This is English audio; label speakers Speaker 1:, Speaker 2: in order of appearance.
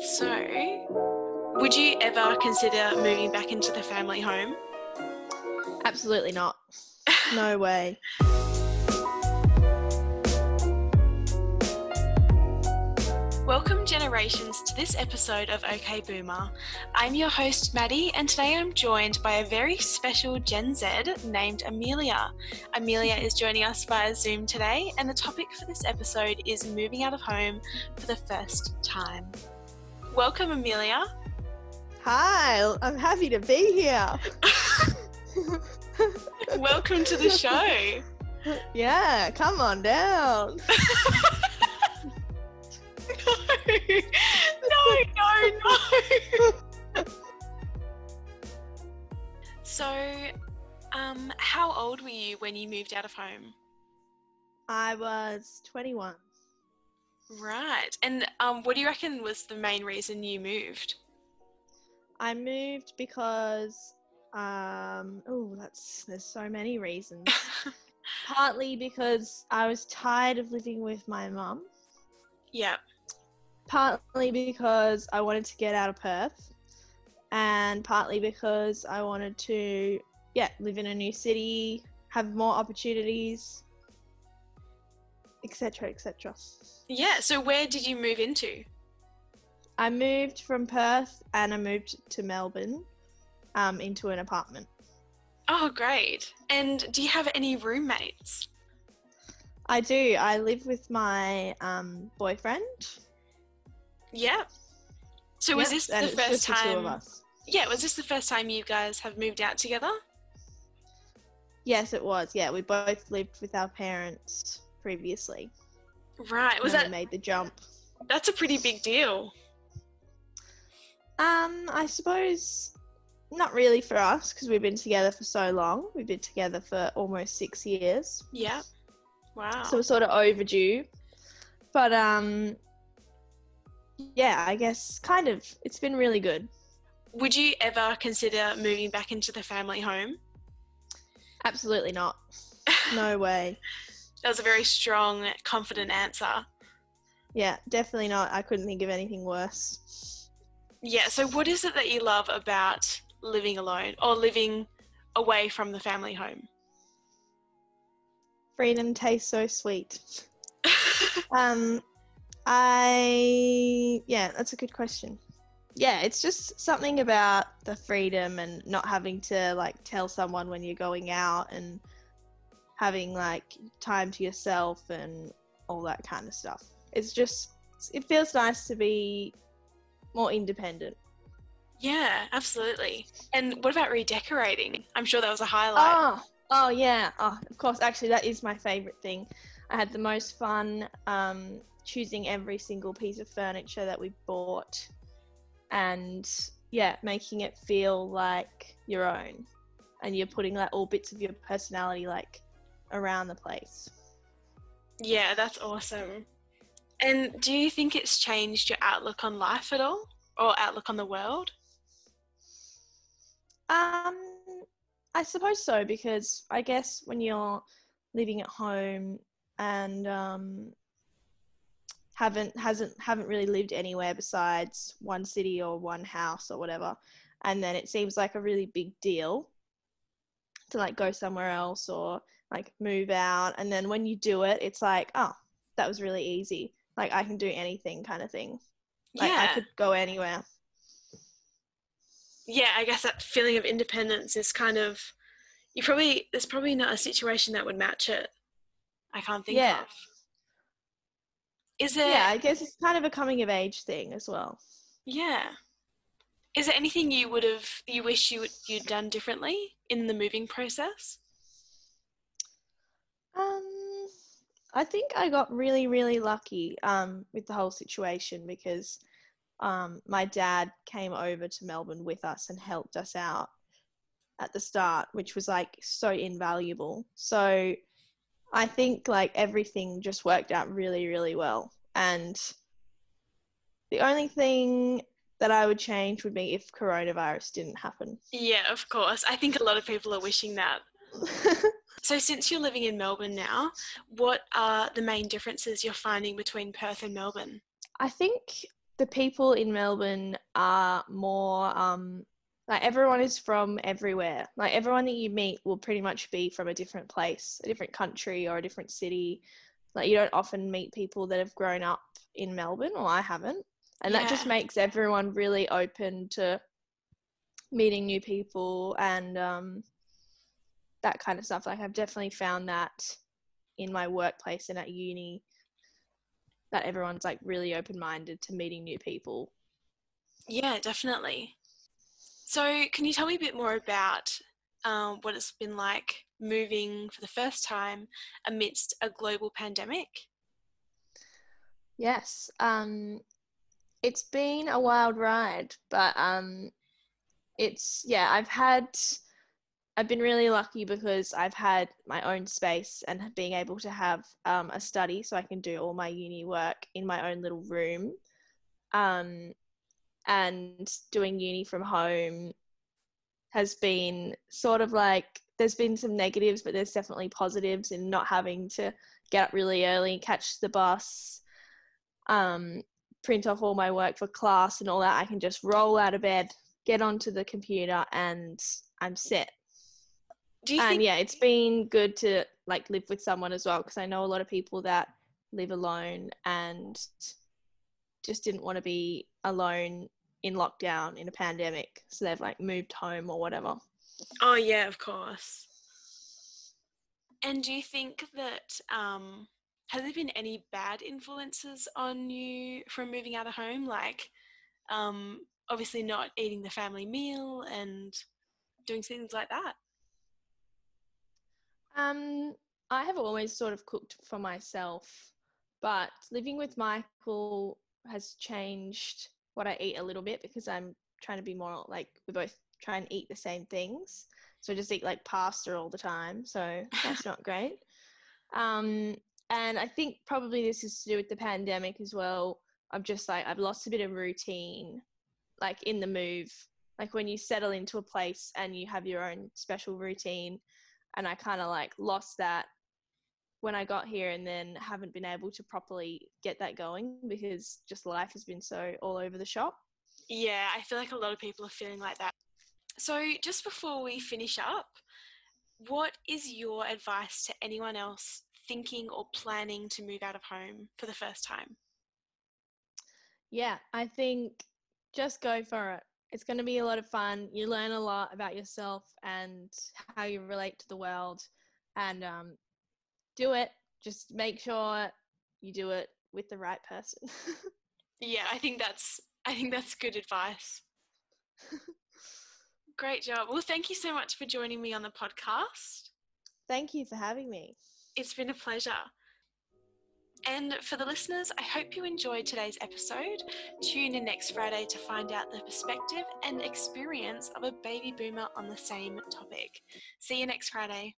Speaker 1: So, would you ever consider moving back into the family home?
Speaker 2: Absolutely not. No way.
Speaker 1: Welcome, generations, to this episode of OK Boomer. I'm your host, Maddie, and today I'm joined by a very special Gen Z named Amelia. Amelia is joining us via Zoom today, and the topic for this episode is moving out of home for the first time. Welcome, Amelia.
Speaker 2: Hi, I'm happy to be here.
Speaker 1: Welcome to the show.
Speaker 2: yeah, come on down.
Speaker 1: no, no, no, no. so, um, how old were you when you moved out of home?
Speaker 2: I was 21.
Speaker 1: Right. And um, what do you reckon was the main reason you moved?
Speaker 2: I moved because um oh that's there's so many reasons. Partly because I was tired of living with my mum.
Speaker 1: yeah.
Speaker 2: Partly because I wanted to get out of Perth. And partly because I wanted to yeah, live in a new city, have more opportunities, etc. etc.
Speaker 1: Yeah. So, where did you move into?
Speaker 2: I moved from Perth and I moved to Melbourne um, into an apartment.
Speaker 1: Oh, great. And do you have any roommates?
Speaker 2: I do. I live with my um, boyfriend.
Speaker 1: Yeah. So, was
Speaker 2: Yep,
Speaker 1: this
Speaker 2: and
Speaker 1: the first
Speaker 2: just the two of
Speaker 1: time?
Speaker 2: us.
Speaker 1: Yeah. Was this the first time you guys have moved out together?
Speaker 2: Yes, it was. Yeah, we both lived with our parents previously.
Speaker 1: Right. Was that?
Speaker 2: made the jump?
Speaker 1: That's a pretty big deal.
Speaker 2: Um, I suppose not really for us because we've been together for so long. We've been together for almost six years,
Speaker 1: Yeah. Wow.
Speaker 2: so we're sort of overdue. But um, yeah, I guess kind of. It's been really good.
Speaker 1: Would you ever consider moving back into the family home?
Speaker 2: Absolutely not. No way.
Speaker 1: That was a very strong, confident answer.
Speaker 2: Yeah, definitely not. I couldn't think of anything worse.
Speaker 1: Yeah, so what is it that you love about living alone or living away from the family home?
Speaker 2: Freedom tastes so sweet. Um, I yeah, that's a good question. Yeah, it's just something about the freedom and not having to like tell someone when you're going out and having like time to yourself and all that kind of stuff. It's just it feels nice to be more independent.
Speaker 1: yeah, absolutely. And what about redecorating? I'm sure that was a highlight.
Speaker 2: Oh, oh yeah. Oh, of course. Actually, that is my favorite thing. I had the most fun um, choosing every single piece of furniture that we bought, and yeah, making it feel like your own, and you're putting like all bits of your personality like around the place.
Speaker 1: Yeah, that's awesome. And do you think it's changed your outlook on life at all or outlook on the world?
Speaker 2: Um, I suppose so because I guess when you're living at home and um, haven't hasn't haven't really lived anywhere besides one city or one house or whatever, and then it seems like a really big deal to like go somewhere else or like move out, and then when you do it, it's like oh that was really easy. Like I can do anything kind of thing. Like
Speaker 1: yeah.
Speaker 2: I could go anywhere.
Speaker 1: yeah, I guess that feeling of independence is kind of you probably there's probably not a situation that would match it. I can't think
Speaker 2: Yeah.
Speaker 1: of. Is there
Speaker 2: Yeah, I guess it's kind of a coming of age thing as well.
Speaker 1: yeah. Is there anything you would have you wish you would, you'd done differently in the moving process?
Speaker 2: Um, I think I got really, really lucky um, with the whole situation because um, my dad came over to Melbourne with us and helped us out at the start, which was like so invaluable. So I think like everything just worked out really, really well. And the only thing that I would change would be if coronavirus didn't happen.
Speaker 1: Yeah, of course. I think a lot of people are wishing that. So, since you're living in Melbourne now, what are the main differences you're finding between Perth and Melbourne?
Speaker 2: I think the people in Melbourne are more um, like everyone is from everywhere. Like everyone that you meet will pretty much be from a different place, a different country, or a different city. Like you don't often meet people that have grown up in Melbourne, or I haven't, and that just makes everyone really open to meeting new people and um, that kind of stuff. Like I've definitely found that in my workplace and at uni that everyone's like really open minded to meeting new people.
Speaker 1: Yeah, definitely. So, can you tell me a bit more about um, what it's been like moving for the first time amidst a global pandemic?
Speaker 2: Yes, um, it's been a wild ride, but um, it's yeah, I've had I've been really lucky because I've had my own space and being able to have um, a study so I can do all my uni work in my own little room. Um, and doing uni from home has been sort of like there's been some negatives, but there's definitely positives in not having to get up really early, and catch the bus, um, print off all my work for class and all that. I can just roll out of bed, get onto the computer, and I'm set.
Speaker 1: Do you
Speaker 2: and
Speaker 1: think
Speaker 2: yeah, it's been good to like live with someone as well because I know a lot of people that live alone and just didn't want to be alone in lockdown in a pandemic, so they've like moved home or whatever.
Speaker 1: Oh, yeah, of course. And do you think that um, has there been any bad influences on you from moving out of home? Like, um, obviously not eating the family meal and doing things like that.
Speaker 2: Um, I have always sort of cooked for myself, but living with Michael has changed what I eat a little bit because I'm trying to be more like we both try and eat the same things. So I just eat like pasta all the time. So that's not great. Um, and I think probably this is to do with the pandemic as well. I'm just like I've lost a bit of routine, like in the move. Like when you settle into a place and you have your own special routine, and I kind of like lost that when I got here and then haven't been able to properly get that going because just life has been so all over the shop.
Speaker 1: Yeah, I feel like a lot of people are feeling like that. So, just before we finish up, what is your advice to anyone else thinking or planning to move out of home for the first time?
Speaker 2: Yeah, I think just go for it. It's going to be a lot of fun. You learn a lot about yourself and how you relate to the world. And um, do it. Just make sure you do it with the right person.
Speaker 1: Yeah, I think that's I think that's good advice. Great job. Well, thank you so much for joining me on the podcast.
Speaker 2: Thank you for having me.
Speaker 1: It's been a pleasure. And for the listeners, I hope you enjoyed today's episode. Tune in next Friday to find out the perspective and experience of a baby boomer on the same topic. See you next Friday.